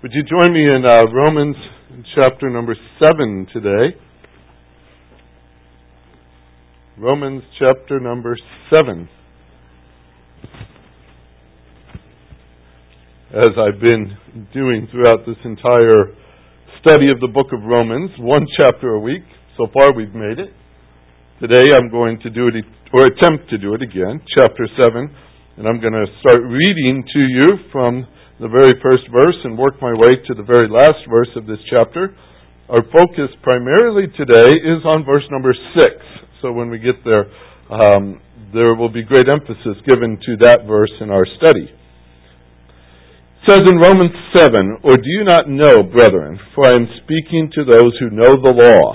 Would you join me in uh, Romans chapter number 7 today? Romans chapter number 7. As I've been doing throughout this entire study of the book of Romans, one chapter a week. So far we've made it. Today I'm going to do it, or attempt to do it again, chapter 7. And I'm going to start reading to you from the very first verse and work my way to the very last verse of this chapter. Our focus primarily today is on verse number 6. So when we get there, um, there will be great emphasis given to that verse in our study. It says in Romans 7, Or do you not know, brethren, for I am speaking to those who know the law,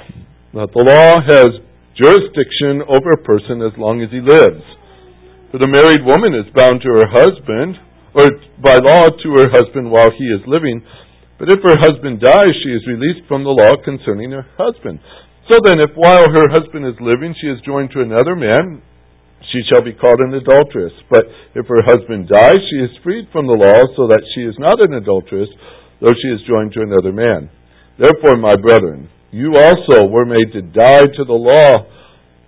that the law has jurisdiction over a person as long as he lives. For the married woman is bound to her husband, or by law to her husband while he is living. But if her husband dies, she is released from the law concerning her husband. So then, if while her husband is living she is joined to another man, she shall be called an adulteress. But if her husband dies, she is freed from the law, so that she is not an adulteress, though she is joined to another man. Therefore, my brethren, you also were made to die to the law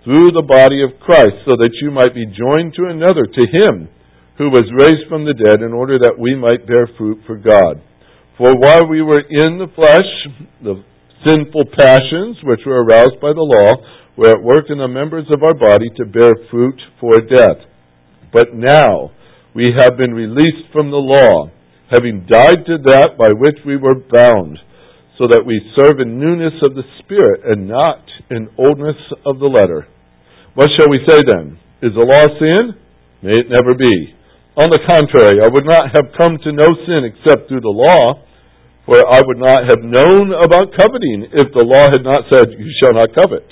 through the body of Christ, so that you might be joined to another, to him who was raised from the dead, in order that we might bear fruit for God. For while we were in the flesh, the sinful passions which were aroused by the law were at work in the members of our body to bear fruit for death. But now we have been released from the law, having died to that by which we were bound, so that we serve in newness of the Spirit and not in oldness of the letter. What shall we say then? Is the law sin? May it never be. On the contrary, I would not have come to know sin except through the law, for I would not have known about coveting if the law had not said, You shall not covet.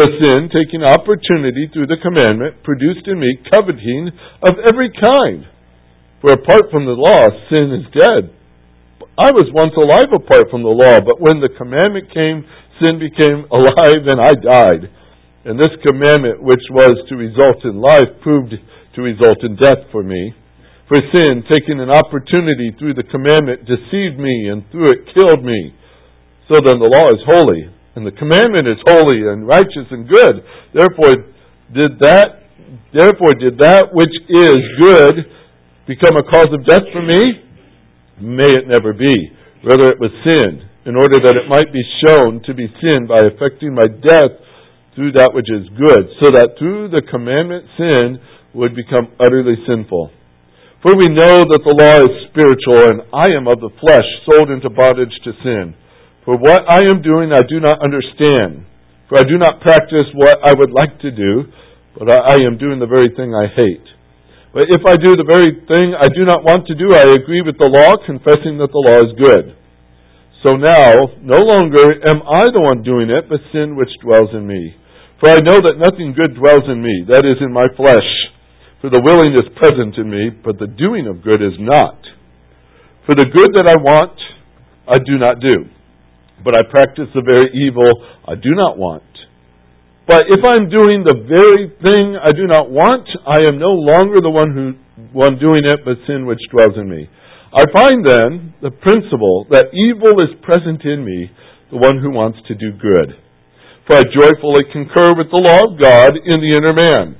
But sin, taking opportunity through the commandment, produced in me coveting of every kind. For apart from the law, sin is dead. I was once alive apart from the law, but when the commandment came, sin became alive and I died. And this commandment, which was to result in life, proved to result in death for me. For sin, taking an opportunity through the commandment, deceived me, and through it killed me. So then the law is holy, and the commandment is holy and righteous and good. Therefore did that therefore did that which is good become a cause of death for me? May it never be. Rather it was sin, in order that it might be shown to be sin by effecting my death through that which is good, so that through the commandment sin would become utterly sinful. For we know that the law is spiritual, and I am of the flesh, sold into bondage to sin. For what I am doing I do not understand. For I do not practice what I would like to do, but I am doing the very thing I hate. But if I do the very thing I do not want to do, I agree with the law, confessing that the law is good. So now, no longer am I the one doing it, but sin which dwells in me. For I know that nothing good dwells in me, that is, in my flesh. For the willing is present in me, but the doing of good is not. For the good that I want, I do not do. But I practice the very evil I do not want. But if I'm doing the very thing I do not want, I am no longer the one who one doing it, but sin which dwells in me. I find then the principle that evil is present in me, the one who wants to do good. For I joyfully concur with the law of God in the inner man.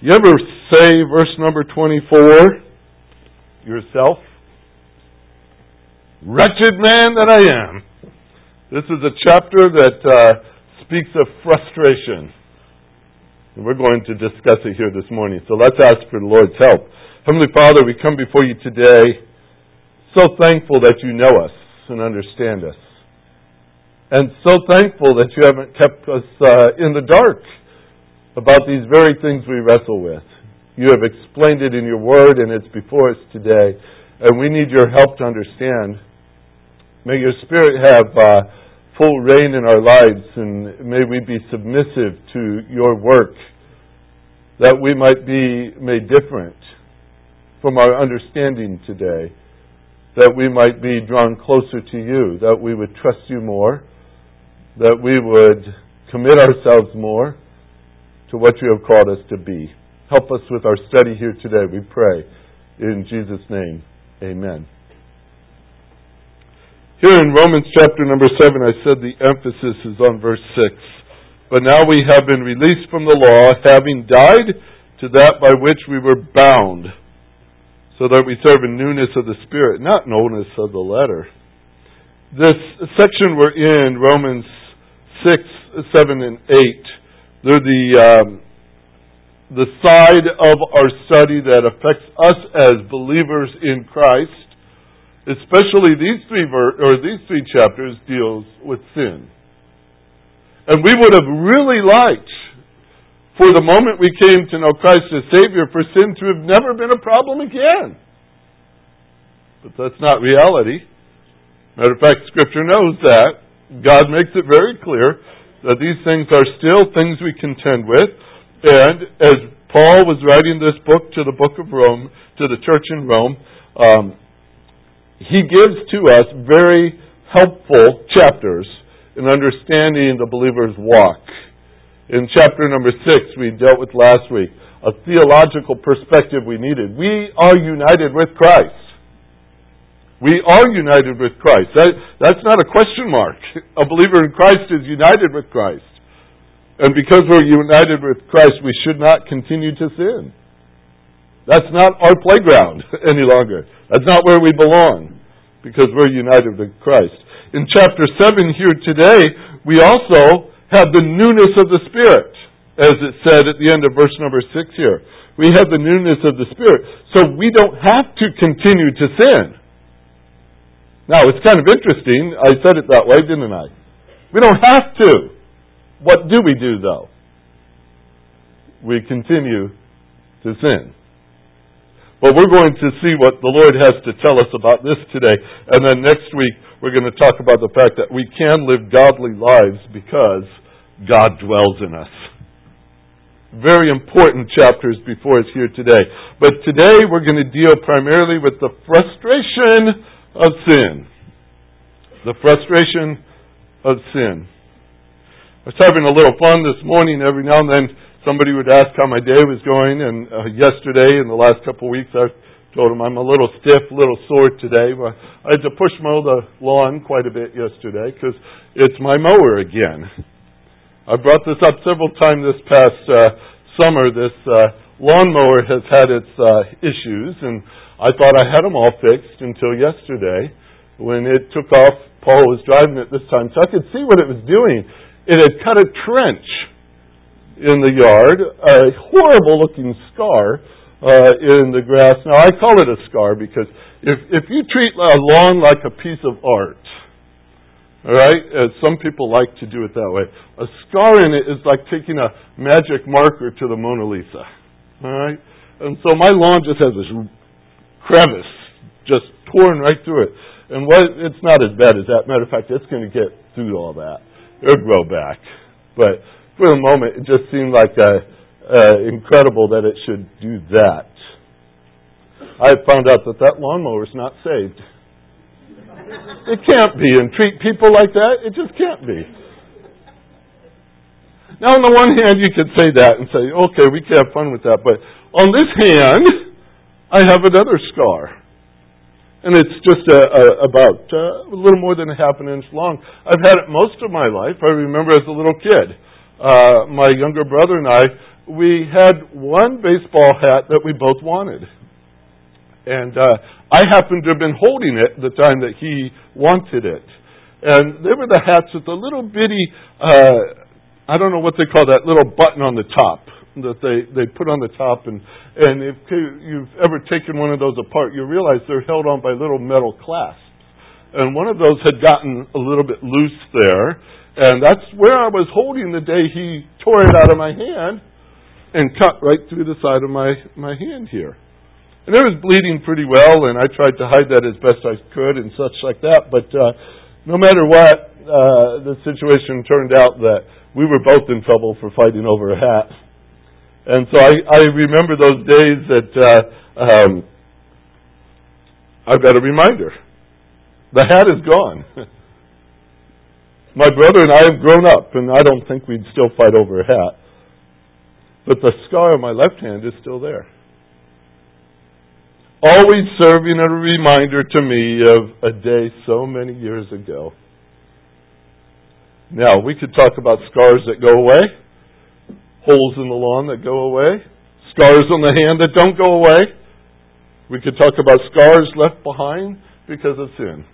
You ever say verse number 24 yourself? Wretched man that I am. This is a chapter that uh, speaks of frustration. And we're going to discuss it here this morning. So let's ask for the Lord's help. Heavenly Father, we come before you today so thankful that you know us and understand us and so thankful that you haven't kept us uh, in the dark about these very things we wrestle with. You have explained it in your word, and it's before us today. And we need your help to understand May your Spirit have uh, full reign in our lives, and may we be submissive to your work, that we might be made different from our understanding today, that we might be drawn closer to you, that we would trust you more, that we would commit ourselves more to what you have called us to be. Help us with our study here today, we pray. In Jesus' name, amen. Here in Romans chapter number 7, I said the emphasis is on verse 6. But now we have been released from the law, having died to that by which we were bound, so that we serve in newness of the Spirit, not in oldness of the letter. This section we're in, Romans 6, 7, and 8, they're the um, the side of our study that affects us as believers in Christ, especially these three ver- or these three chapters deals with sin. And we would have really liked for the moment we came to know Christ as Savior for sin to have never been a problem again. But that's not reality. Matter of fact, Scripture knows that. God makes it very clear that these things are still things we contend with and as Paul was writing this book to the book of Rome, to the church in Rome, um, he gives to us very helpful chapters in understanding the believer's walk. In chapter number six, we dealt with last week, a theological perspective we needed. We are united with Christ. We are united with Christ. That, that's not a question mark. A believer in Christ is united with Christ. And because we're united with Christ, we should not continue to sin. That's not our playground any longer. That's not where we belong because we're united with Christ. In chapter 7 here today, we also have the newness of the Spirit, as it said at the end of verse number 6 here. We have the newness of the Spirit. So we don't have to continue to sin. Now, it's kind of interesting. I said it that way, didn't I? We don't have to. What do we do, though? We continue to sin. But we're going to see what the Lord has to tell us about this today. And then next week, we're going to talk about the fact that we can live godly lives because God dwells in us. Very important chapters before us here today. But today, we're going to deal primarily with the frustration of sin. The frustration of sin. I was having a little fun this morning. Every now and then, somebody would ask how my day was going. And uh, yesterday, in the last couple of weeks, I told them I'm a little stiff, a little sore today. But I had to push mow the lawn quite a bit yesterday because it's my mower again. I brought this up several times this past uh, summer. This uh, lawnmower has had its uh, issues, and I thought I had them all fixed until yesterday when it took off. Paul was driving it this time, so I could see what it was doing it had cut a trench in the yard, a horrible looking scar uh, in the grass. Now, I call it a scar because if, if you treat a lawn like a piece of art, all right, as some people like to do it that way, a scar in it is like taking a magic marker to the Mona Lisa. All right? And so my lawn just has this crevice just torn right through it. And what, it's not as bad as that. Matter of fact, it's going to get through all that it'll grow back. But for the moment, it just seemed like uh, uh, incredible that it should do that. I found out that that lawnmower is not saved. It can't be, and treat people like that, it just can't be. Now, on the one hand, you could say that and say, okay, we can have fun with that, but on this hand, I have another scar and it's just a, a, about uh, a little more than a half an inch long. I've had it most of my life. I remember as a little kid, uh, my younger brother and I, we had one baseball hat that we both wanted, and uh, I happened to have been holding it the time that he wanted it, and they were the hats with the little bitty. Uh, I don't know what they call that little button on the top that they, they put on the top. And, and if you've ever taken one of those apart, you realize they're held on by little metal clasps. And one of those had gotten a little bit loose there. And that's where I was holding the day he tore it out of my hand and cut right through the side of my, my hand here. And it was bleeding pretty well, and I tried to hide that as best I could and such like that. But uh, no matter what, uh, the situation turned out that we were both in trouble for fighting over a hat. And so I, I remember those days that uh, um, I've got a reminder. The hat is gone. My brother and I have grown up, and I don't think we'd still fight over a hat. But the scar on my left hand is still there. Always serving a reminder to me of a day so many years ago. Now, we could talk about scars that go away holes in the lawn that go away, scars on the hand that don't go away. We could talk about scars left behind because of sin.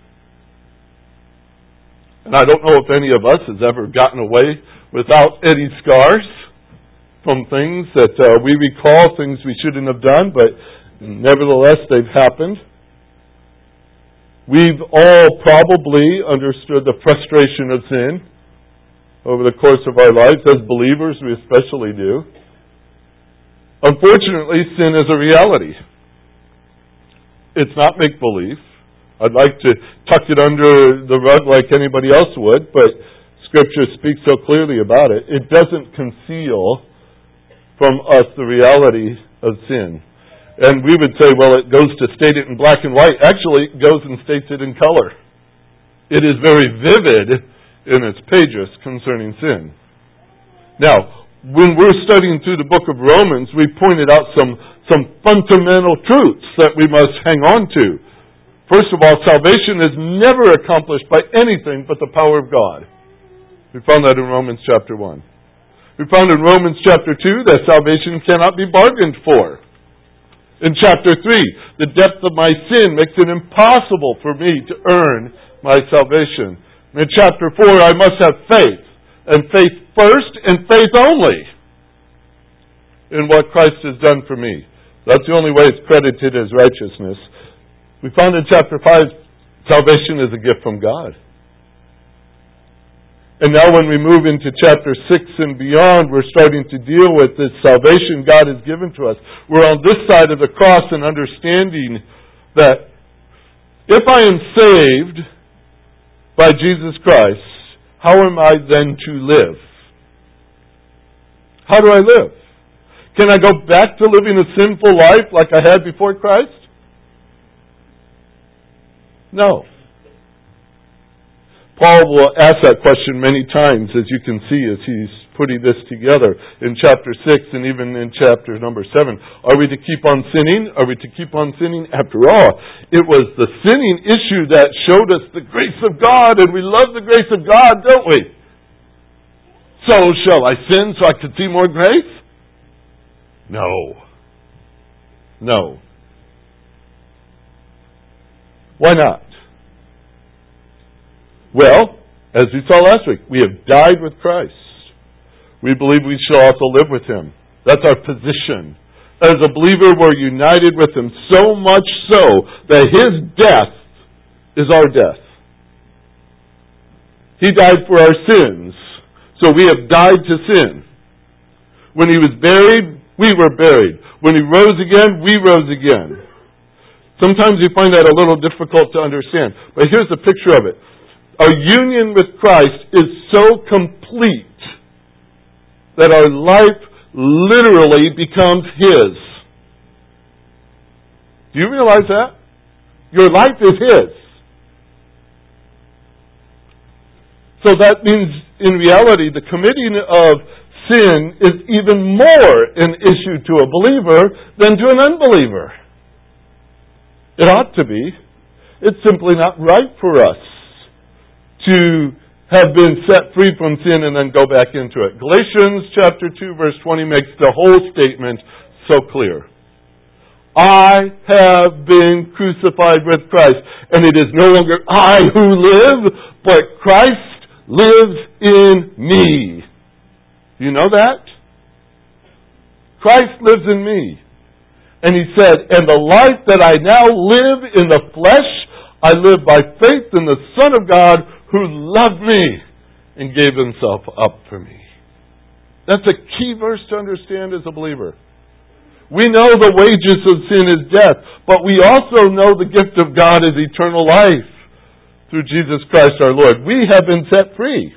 And I don't know if any of us has ever gotten away without any scars from things that uh, we recall, things we shouldn't have done, but nevertheless they've happened. We've all probably understood the frustration of sin over the course of our lives. As believers, we especially do. Unfortunately, sin is a reality. It's not make believe. I'd like to tuck it under the rug like anybody else would, but Scripture speaks so clearly about it. It doesn't conceal from us the reality of sin. And we would say, well, it goes to state it in black and white. Actually, it goes and states it in color. It is very vivid in its pages concerning sin. Now, when we're studying through the book of Romans, we pointed out some, some fundamental truths that we must hang on to. First of all, salvation is never accomplished by anything but the power of God. We found that in Romans chapter 1. We found in Romans chapter 2 that salvation cannot be bargained for. In chapter 3, the depth of my sin makes it impossible for me to earn my salvation. In chapter 4, I must have faith, and faith first, and faith only in what Christ has done for me. That's the only way it's credited as righteousness. We found in chapter 5, salvation is a gift from God. And now, when we move into chapter 6 and beyond, we're starting to deal with this salvation God has given to us. We're on this side of the cross and understanding that if I am saved, by Jesus Christ, how am I then to live? How do I live? Can I go back to living a sinful life like I had before Christ? No. Paul will ask that question many times, as you can see, as he's putting this together in chapter 6 and even in chapter number 7. Are we to keep on sinning? Are we to keep on sinning? After all, it was the sinning issue that showed us the grace of God, and we love the grace of God, don't we? So, shall I sin so I can see more grace? No. No. Why not? Well, as we saw last week, we have died with Christ we believe we shall also live with him. That's our position. As a believer, we're united with him so much so that his death is our death. He died for our sins, so we have died to sin. When he was buried, we were buried. When he rose again, we rose again. Sometimes we find that a little difficult to understand, but here's the picture of it. Our union with Christ is so complete that our life literally becomes His. Do you realize that? Your life is His. So that means, in reality, the committing of sin is even more an issue to a believer than to an unbeliever. It ought to be. It's simply not right for us to have been set free from sin and then go back into it. Galatians chapter 2 verse 20 makes the whole statement so clear. I have been crucified with Christ, and it is no longer I who live, but Christ lives in me. You know that? Christ lives in me. And he said, And the life that I now live in the flesh, I live by faith in the Son of God who loved me and gave himself up for me. That's a key verse to understand as a believer. We know the wages of sin is death, but we also know the gift of God is eternal life through Jesus Christ our Lord. We have been set free.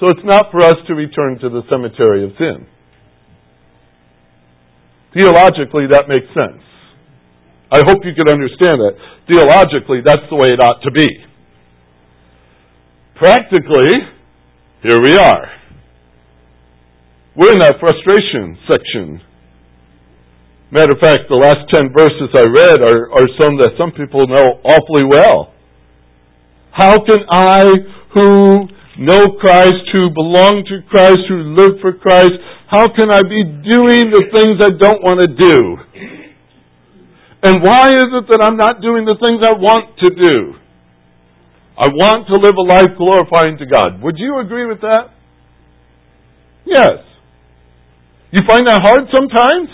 So it's not for us to return to the cemetery of sin. Theologically, that makes sense. I hope you can understand that. Theologically, that's the way it ought to be. Practically, here we are. We're in that frustration section Matter of fact, the last 10 verses I read are, are some that some people know awfully well. How can I, who know Christ, who belong to Christ, who live for Christ, how can I be doing the things I don't want to do? And why is it that I'm not doing the things I want to do? I want to live a life glorifying to God. Would you agree with that? Yes. You find that hard sometimes?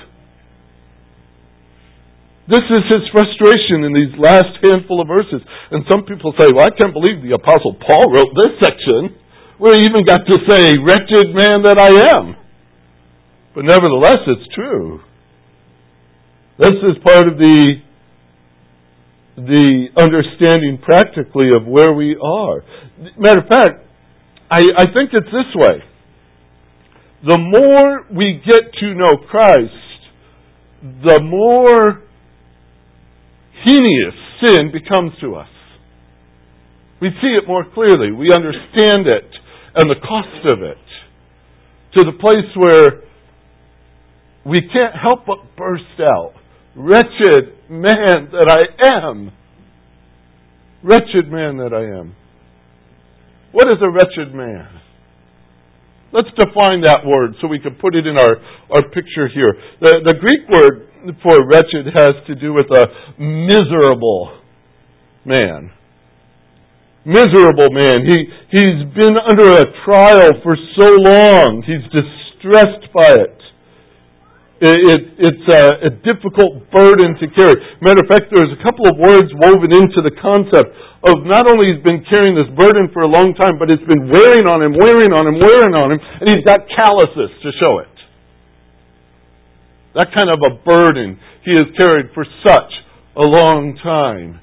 This is his frustration in these last handful of verses. And some people say, well, I can't believe the Apostle Paul wrote this section where he even got to say, wretched man that I am. But nevertheless, it's true. This is part of the, the understanding practically of where we are. Matter of fact, I, I think it's this way. The more we get to know Christ, the more heinous sin becomes to us. We see it more clearly. We understand it and the cost of it to the place where we can't help but burst out. Wretched man that I am. Wretched man that I am. What is a wretched man? Let's define that word so we can put it in our, our picture here. The, the Greek word for wretched has to do with a miserable man. Miserable man. He, he's been under a trial for so long. He's distressed by it. It it's a, a difficult burden to carry. Matter of fact, there's a couple of words woven into the concept of not only he's been carrying this burden for a long time, but it's been wearing on him, wearing on him, wearing on him, and he's got calluses to show it. That kind of a burden he has carried for such a long time.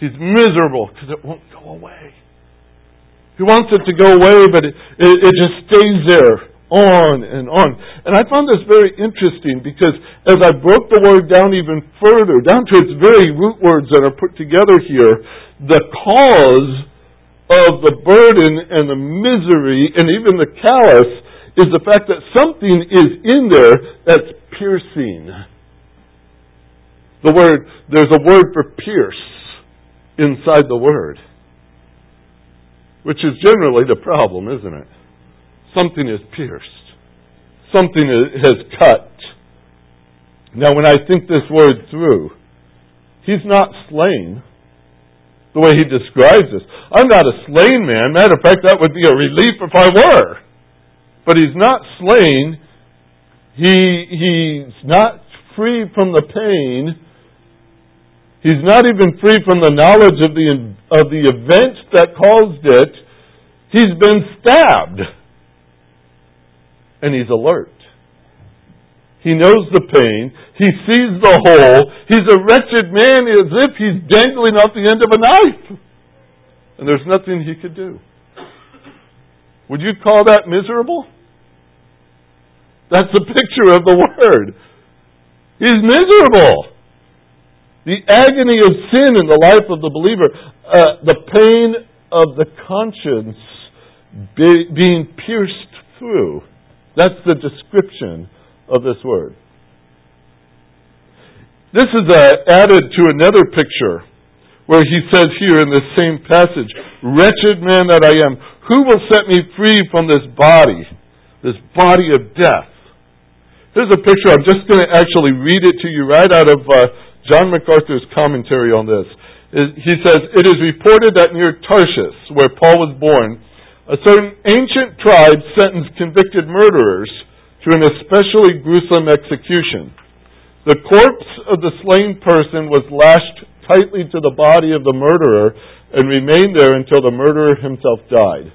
He's miserable because it won't go away. He wants it to go away, but it, it, it just stays there on and on. And I found this very interesting because as I broke the word down even further, down to its very root words that are put together here, the cause of the burden and the misery and even the callous is the fact that something is in there that's piercing. The word, there's a word for pierce inside the word. Which is generally the problem, isn't it? Something is pierced. Something has cut. Now, when I think this word through, he's not slain the way he describes this. I'm not a slain man. Matter of fact, that would be a relief if I were. But he's not slain. He, he's not free from the pain. He's not even free from the knowledge of the, of the event that caused it. He's been stabbed. And he's alert. He knows the pain. He sees the hole. He's a wretched man as if he's dangling off the end of a knife. And there's nothing he could do. Would you call that miserable? That's the picture of the Word. He's miserable. The agony of sin in the life of the believer, uh, the pain of the conscience be, being pierced through. That's the description of this word. This is uh, added to another picture where he says here in this same passage, Wretched man that I am, who will set me free from this body, this body of death? Here's a picture. I'm just going to actually read it to you right out of uh, John MacArthur's commentary on this. He says, It is reported that near Tarshish, where Paul was born, a certain ancient tribe sentenced convicted murderers to an especially gruesome execution. The corpse of the slain person was lashed tightly to the body of the murderer and remained there until the murderer himself died.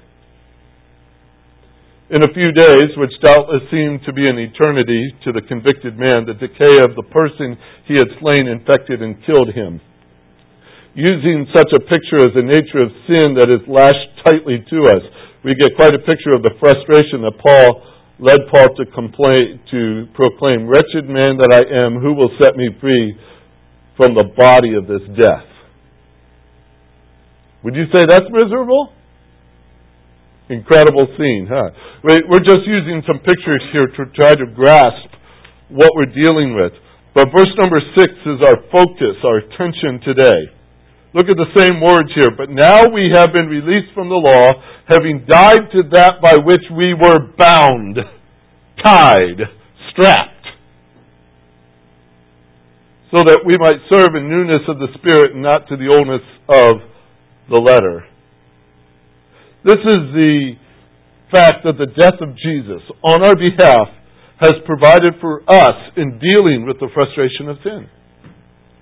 In a few days, which doubtless seemed to be an eternity to the convicted man, the decay of the person he had slain infected and killed him. Using such a picture as the nature of sin that is lashed tightly to us, we get quite a picture of the frustration that Paul led Paul to complain, to proclaim, Wretched man that I am, who will set me free from the body of this death? Would you say that's miserable? Incredible scene, huh? We're just using some pictures here to try to grasp what we're dealing with. But verse number six is our focus, our attention today. Look at the same words here. But now we have been released from the law, having died to that by which we were bound, tied, strapped, so that we might serve in newness of the Spirit and not to the oldness of the letter. This is the fact that the death of Jesus on our behalf has provided for us in dealing with the frustration of sin.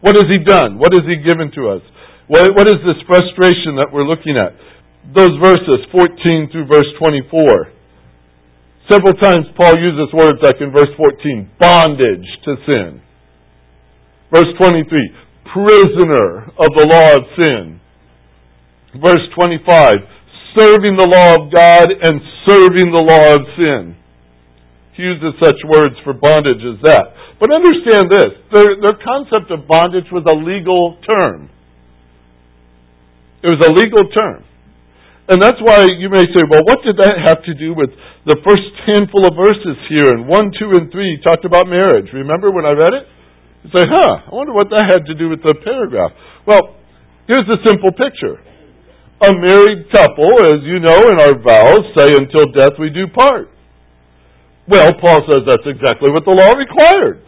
What has He done? What has He given to us? What, what is this frustration that we're looking at? Those verses, 14 through verse 24. Several times Paul uses words like in verse 14, bondage to sin. Verse 23, prisoner of the law of sin. Verse 25, serving the law of God and serving the law of sin. He uses such words for bondage as that. But understand this their, their concept of bondage was a legal term. It was a legal term. And that's why you may say, well, what did that have to do with the first handful of verses here in 1, 2, and 3 talked about marriage? Remember when I read it? You say, huh, I wonder what that had to do with the paragraph. Well, here's the simple picture a married couple, as you know in our vows, say, until death we do part. Well, Paul says that's exactly what the law required.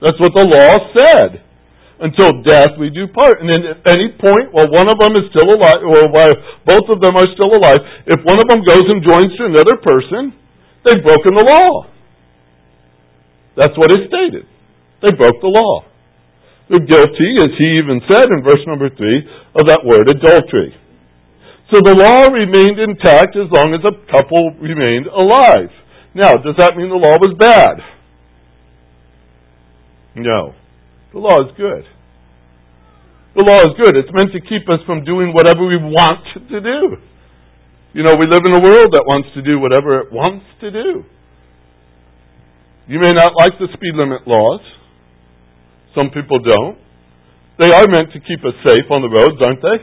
That's what the law said. Until death we do part. And then at any point, while one of them is still alive, or while both of them are still alive, if one of them goes and joins to another person, they've broken the law. That's what is stated. They broke the law. They're guilty, as he even said in verse number three, of that word adultery. So the law remained intact as long as a couple remained alive. Now, does that mean the law was bad? No. The law is good. The law is good. It's meant to keep us from doing whatever we want to do. You know, we live in a world that wants to do whatever it wants to do. You may not like the speed limit laws. Some people don't. They are meant to keep us safe on the roads, aren't they?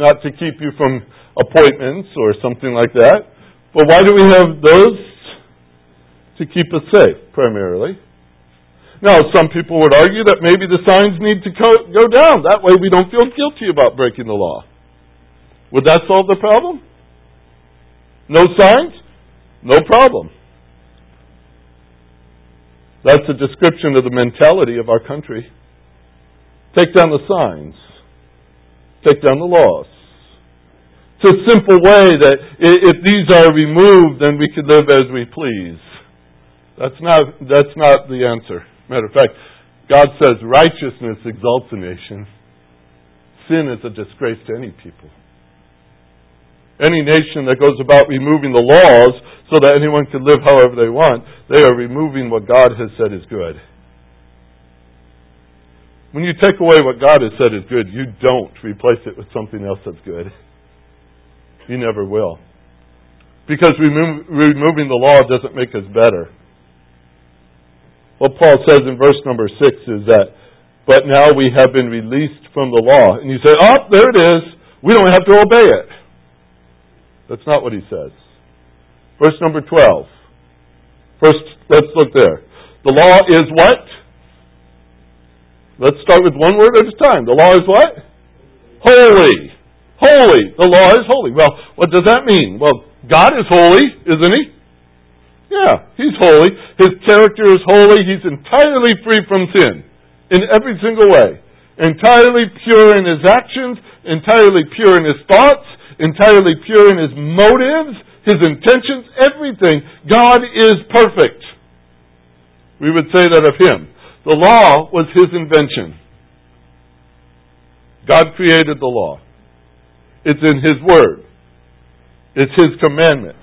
Not to keep you from appointments or something like that. But why do we have those? To keep us safe, primarily. Now, some people would argue that maybe the signs need to go down. That way we don't feel guilty about breaking the law. Would that solve the problem? No signs? No problem. That's a description of the mentality of our country. Take down the signs. Take down the laws. It's a simple way that if these are removed, then we can live as we please. That's not, that's not the answer. Matter of fact, God says righteousness exalts a nation. Sin is a disgrace to any people. Any nation that goes about removing the laws so that anyone can live however they want, they are removing what God has said is good. When you take away what God has said is good, you don't replace it with something else that's good. You never will. Because remove, removing the law doesn't make us better. What Paul says in verse number six is that, but now we have been released from the law. And you say, oh, there it is. We don't have to obey it. That's not what he says. Verse number 12. First, let's look there. The law is what? Let's start with one word at a time. The law is what? Holy. Holy. The law is holy. Well, what does that mean? Well, God is holy, isn't he? Yeah, he's holy. His character is holy. He's entirely free from sin in every single way. Entirely pure in his actions, entirely pure in his thoughts, entirely pure in his motives, his intentions, everything. God is perfect. We would say that of him. The law was his invention. God created the law. It's in his word. It's his commandment.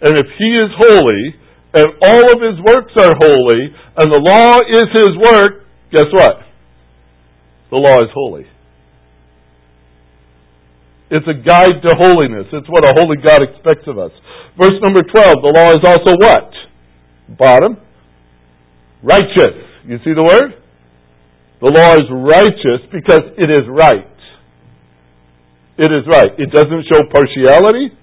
And if He is holy, and all of His works are holy, and the law is His work, guess what? The law is holy. It's a guide to holiness. It's what a holy God expects of us. Verse number 12, the law is also what? Bottom. Righteous. You see the word? The law is righteous because it is right. It is right. It doesn't show partiality.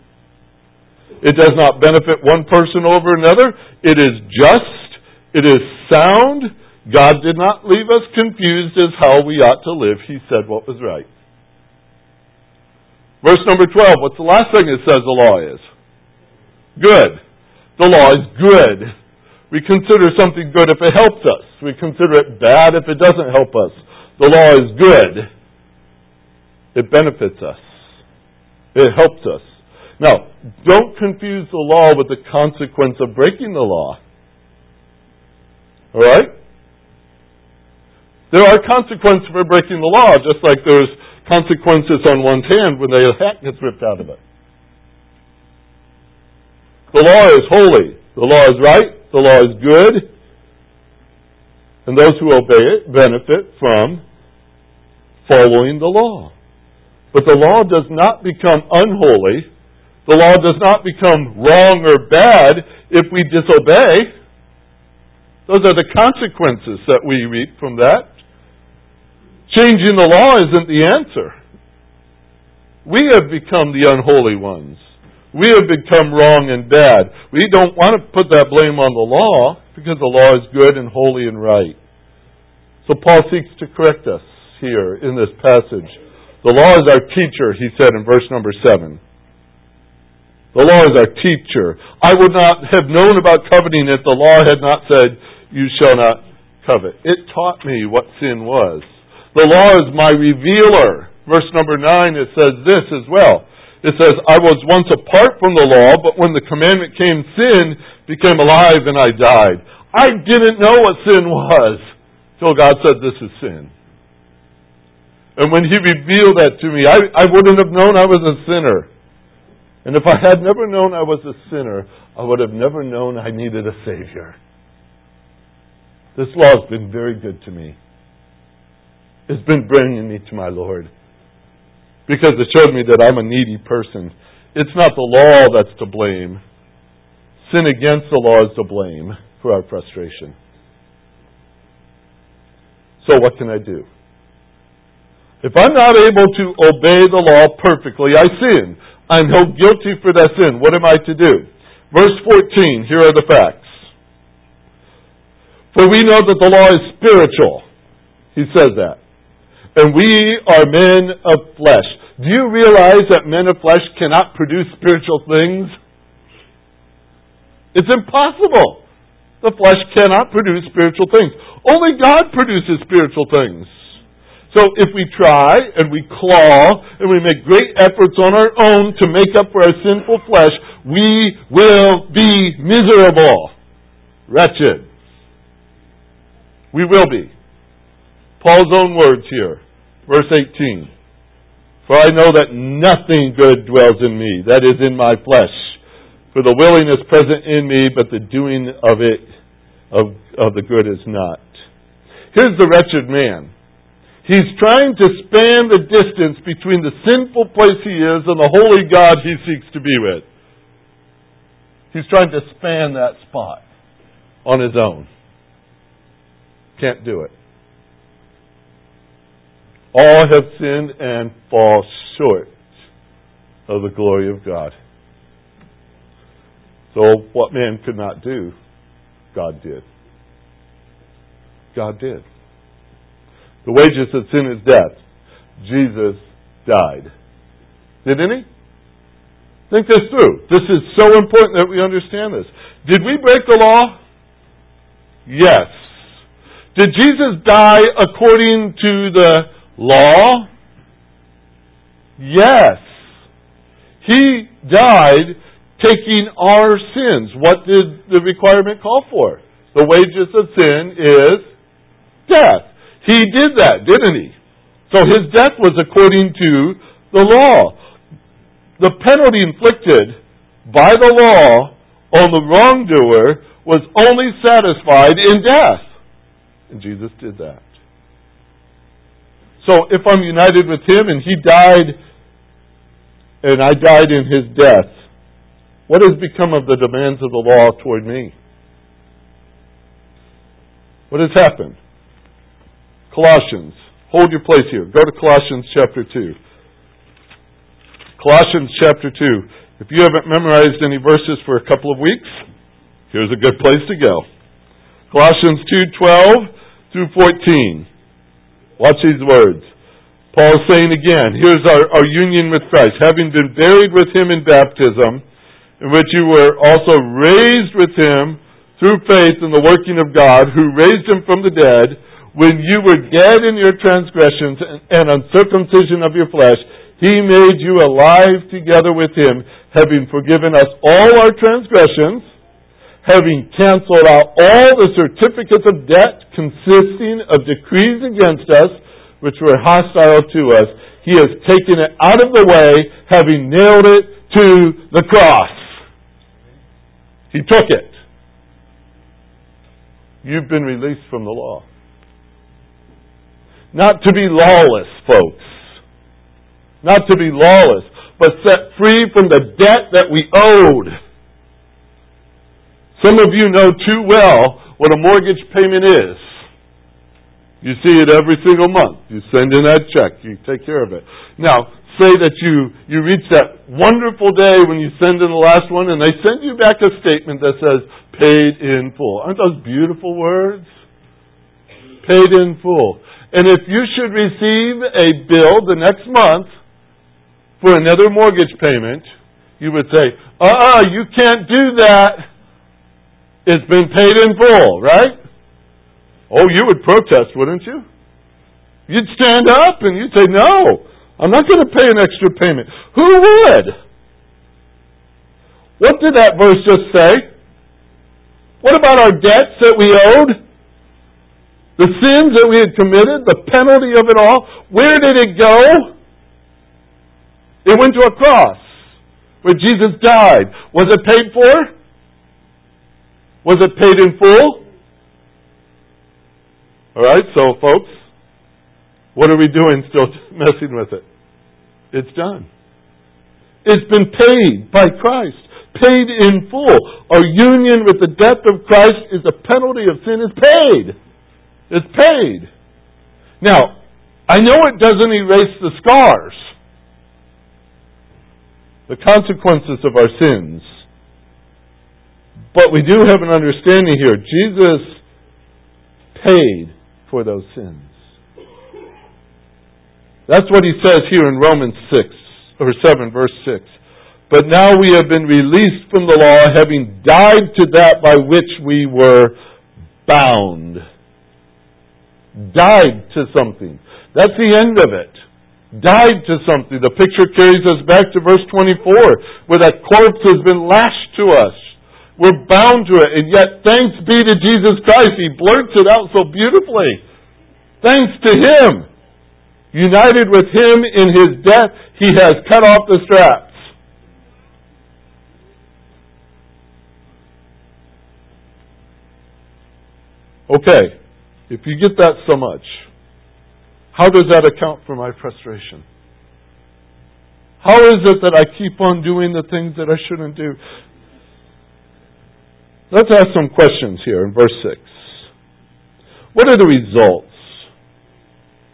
It does not benefit one person over another. It is just. It is sound. God did not leave us confused as how we ought to live. He said what was right. Verse number 12, what's the last thing it says the law is? Good. The law is good. We consider something good if it helps us. We consider it bad if it doesn't help us. The law is good. It benefits us. It helps us. Now, don't confuse the law with the consequence of breaking the law. All right? There are consequences for breaking the law, just like there's consequences on one's hand when the hat gets ripped out of it. The law is holy. The law is right. The law is good. And those who obey it benefit from following the law. But the law does not become unholy. The law does not become wrong or bad if we disobey. Those are the consequences that we reap from that. Changing the law isn't the answer. We have become the unholy ones. We have become wrong and bad. We don't want to put that blame on the law because the law is good and holy and right. So Paul seeks to correct us here in this passage. The law is our teacher, he said in verse number 7. The law is our teacher. I would not have known about coveting if the law had not said, You shall not covet. It taught me what sin was. The law is my revealer. Verse number 9, it says this as well. It says, I was once apart from the law, but when the commandment came, sin became alive and I died. I didn't know what sin was till God said, This is sin. And when He revealed that to me, I, I wouldn't have known I was a sinner. And if I had never known I was a sinner, I would have never known I needed a Savior. This law has been very good to me It's been bringing me to my Lord. Because it showed me that I'm a needy person. It's not the law that's to blame. Sin against the law is to blame for our frustration. So, what can I do? If I'm not able to obey the law perfectly, I sin. I'm held guilty for that sin. What am I to do? Verse 14, here are the facts. For we know that the law is spiritual. He says that and we are men of flesh. Do you realize that men of flesh cannot produce spiritual things? It's impossible. The flesh cannot produce spiritual things. Only God produces spiritual things. So if we try and we claw and we make great efforts on our own to make up for our sinful flesh, we will be miserable, wretched. We will be. Paul's own words here. Verse 18. For I know that nothing good dwells in me, that is in my flesh. For the willing is present in me, but the doing of it, of, of the good is not. Here's the wretched man. He's trying to span the distance between the sinful place he is and the holy God he seeks to be with. He's trying to span that spot on his own. Can't do it. All have sinned and fall short of the glory of God. So, what man could not do, God did. God did. The wages of sin is death. Jesus died. Didn't he? Think this through. This is so important that we understand this. Did we break the law? Yes. Did Jesus die according to the Law? Yes. He died taking our sins. What did the requirement call for? The wages of sin is death. He did that, didn't he? So his death was according to the law. The penalty inflicted by the law on the wrongdoer was only satisfied in death. And Jesus did that. So if I'm united with Him and He died and I died in His death, what has become of the demands of the law toward me? What has happened? Colossians. Hold your place here. Go to Colossians chapter 2. Colossians chapter 2. If you haven't memorized any verses for a couple of weeks, here's a good place to go. Colossians 2:12 through 14. Watch these words. Paul is saying again, here's our, our union with Christ. Having been buried with him in baptism, in which you were also raised with him through faith in the working of God, who raised him from the dead, when you were dead in your transgressions and uncircumcision of your flesh, he made you alive together with Him, having forgiven us all our transgressions, having canceled out all the certificates of debt consisting of decrees against us, which were hostile to us. He has taken it out of the way, having nailed it to the cross. He took it. You've been released from the law. Not to be lawless, folks not to be lawless, but set free from the debt that we owed. Some of you know too well what a mortgage payment is. You see it every single month. You send in that check. You take care of it. Now, say that you, you reach that wonderful day when you send in the last one and they send you back a statement that says, paid in full. Aren't those beautiful words? Paid in full. And if you should receive a bill the next month for another mortgage payment, you would say, uh-uh, you can't do that. It's been paid in full, right? Oh, you would protest, wouldn't you? You'd stand up and you'd say, no, I'm not going to pay an extra payment. Who would? What did that verse just say? What about our debts that we owed? The sins that we had committed, the penalty of it all? Where did it go? It went to a cross where Jesus died. Was it paid for? Was it paid in full? All right, so folks, what are we doing still messing with it? It's done. It's been paid by Christ, paid in full. Our union with the death of Christ is the penalty of sin is paid. It's paid. Now, I know it doesn't erase the scars the consequences of our sins. But we do have an understanding here. Jesus paid for those sins. That's what he says here in Romans 6, or 7, verse 6. But now we have been released from the law, having died to that by which we were bound. Died to something. That's the end of it died to something. The picture carries us back to verse 24, where that corpse has been lashed to us. We're bound to it, and yet thanks be to Jesus Christ. He blurts it out so beautifully. Thanks to Him. United with Him in His death, He has cut off the straps. Okay, if you get that so much, how does that account for my frustration? How is it that I keep on doing the things that I shouldn't do? Let's ask some questions here in verse 6. What are the results?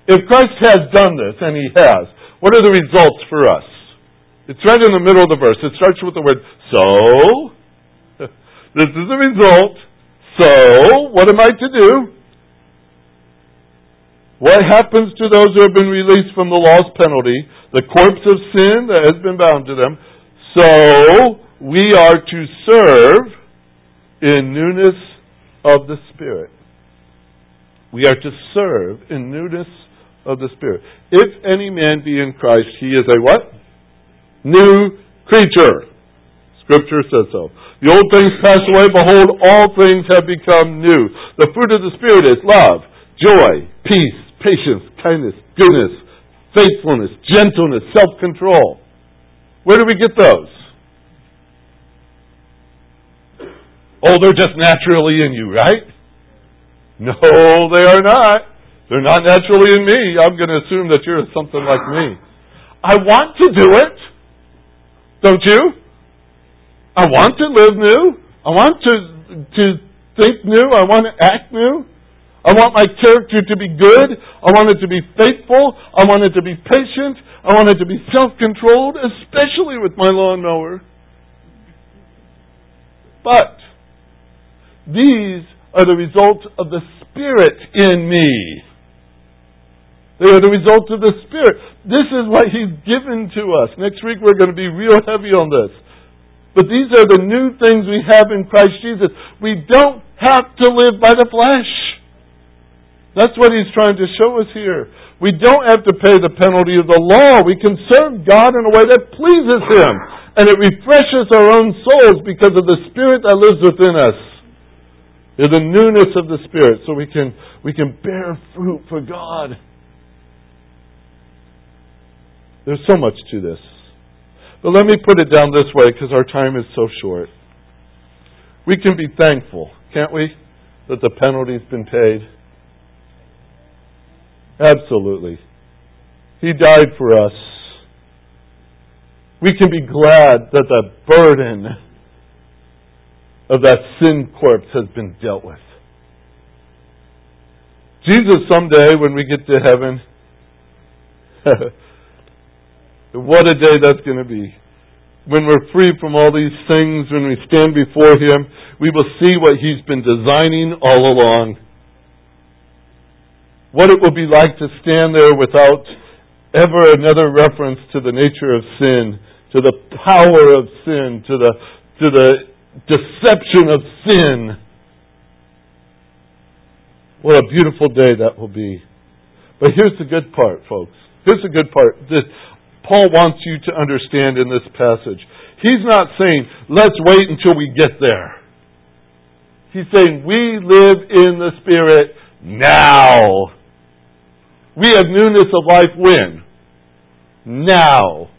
If Christ has done this, and He has, what are the results for us? It's right in the middle of the verse. It starts with the word, so. this is the result. So, what am I to do? What happens to those who have been released from the law's penalty, the corpse of sin that has been bound to them? So we are to serve in newness of the Spirit. We are to serve in newness of the Spirit. If any man be in Christ, he is a what? New creature. Scripture says so. The old things pass away, behold, all things have become new. The fruit of the Spirit is love, joy, peace, patience, kindness, goodness, faithfulness, gentleness, self control. Where do we get those? Oh, they're just naturally in you, right? No, they are not. They're not naturally in me. I'm going to assume that you're something like me. I want to do it. Don't you? I want to live new. I want to, to think new. I want to act new. I want my character to be good. I want it to be faithful. I want it to be patient. I want it to be self-controlled, especially with my lawnmower. But these are the result of the Spirit in me. They are the result of the Spirit. This is what He's given to us. Next week we're going to be real heavy on this. But these are the new things we have in Christ Jesus. We don't have to live by the flesh. That's what he's trying to show us here. We don't have to pay the penalty of the law. We can serve God in a way that pleases Him. And it refreshes our own souls because of the Spirit that lives within us. The newness of the Spirit, so we can, we can bear fruit for God. There's so much to this. But let me put it down this way because our time is so short. We can be thankful, can't we, that the penalty's been paid? Absolutely. He died for us. We can be glad that the burden of that sin corpse has been dealt with. Jesus, someday, when we get to heaven, what a day that's going to be. When we're free from all these things, when we stand before Him, we will see what He's been designing all along what it will be like to stand there without ever another reference to the nature of sin, to the power of sin, to the, to the deception of sin. What a beautiful day that will be. But here's the good part, folks. Here's the good part that Paul wants you to understand in this passage. He's not saying, let's wait until we get there. He's saying, we live in the Spirit now. We have newness of life when? Now.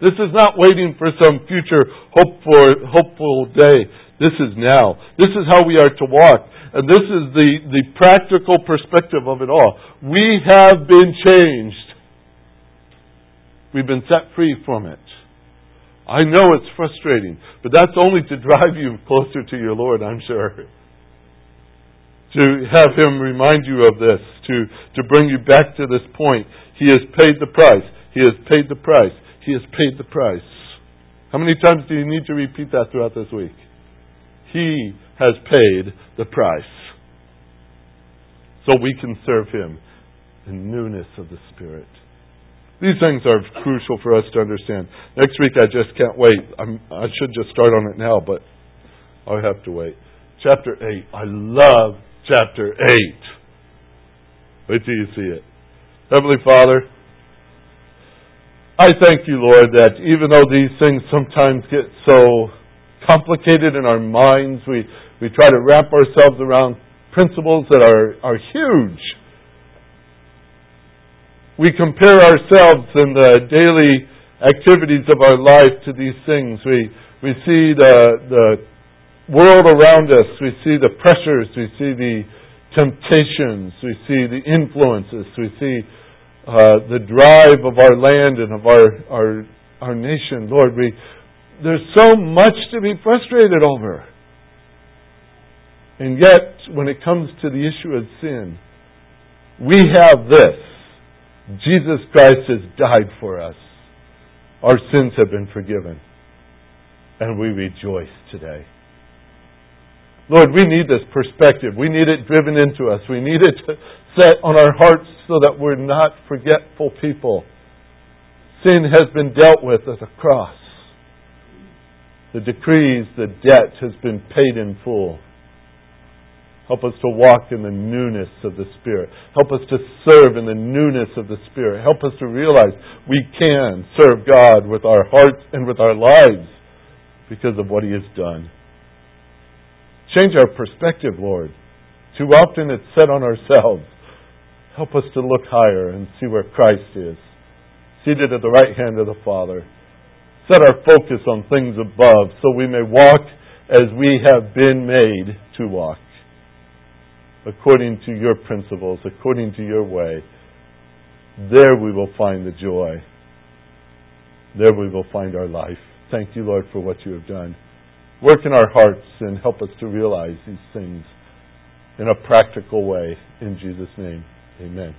This is not waiting for some future hope for, hopeful day. This is now. This is how we are to walk. And this is the, the practical perspective of it all. We have been changed. We've been set free from it. I know it's frustrating, but that's only to drive you closer to your Lord, I'm sure to have him remind you of this, to, to bring you back to this point. He has paid the price. He has paid the price. He has paid the price. How many times do you need to repeat that throughout this week? He has paid the price. So we can serve him in newness of the Spirit. These things are crucial for us to understand. Next week, I just can't wait. I'm, I should just start on it now, but I'll have to wait. Chapter 8. I love chapter 8. Wait till you see it. Heavenly Father, I thank you, Lord, that even though these things sometimes get so complicated in our minds, we, we try to wrap ourselves around principles that are, are huge. We compare ourselves in the daily activities of our life to these things. We, we see the, the world around us, we see the pressures, we see the temptations, we see the influences, we see uh, the drive of our land and of our, our, our nation. Lord, we, there's so much to be frustrated over. And yet, when it comes to the issue of sin, we have this. Jesus Christ has died for us. Our sins have been forgiven. And we rejoice today. Lord, we need this perspective. We need it driven into us. We need it set on our hearts so that we're not forgetful people. Sin has been dealt with at the cross. The decrees, the debt has been paid in full. Help us to walk in the newness of the Spirit. Help us to serve in the newness of the Spirit. Help us to realize we can serve God with our hearts and with our lives because of what He has done. Change our perspective, Lord. Too often it's set on ourselves. Help us to look higher and see where Christ is, seated at the right hand of the Father. Set our focus on things above so we may walk as we have been made to walk, according to your principles, according to your way. There we will find the joy. There we will find our life. Thank you, Lord, for what you have done. Work in our hearts and help us to realize these things in a practical way. In Jesus' name, amen.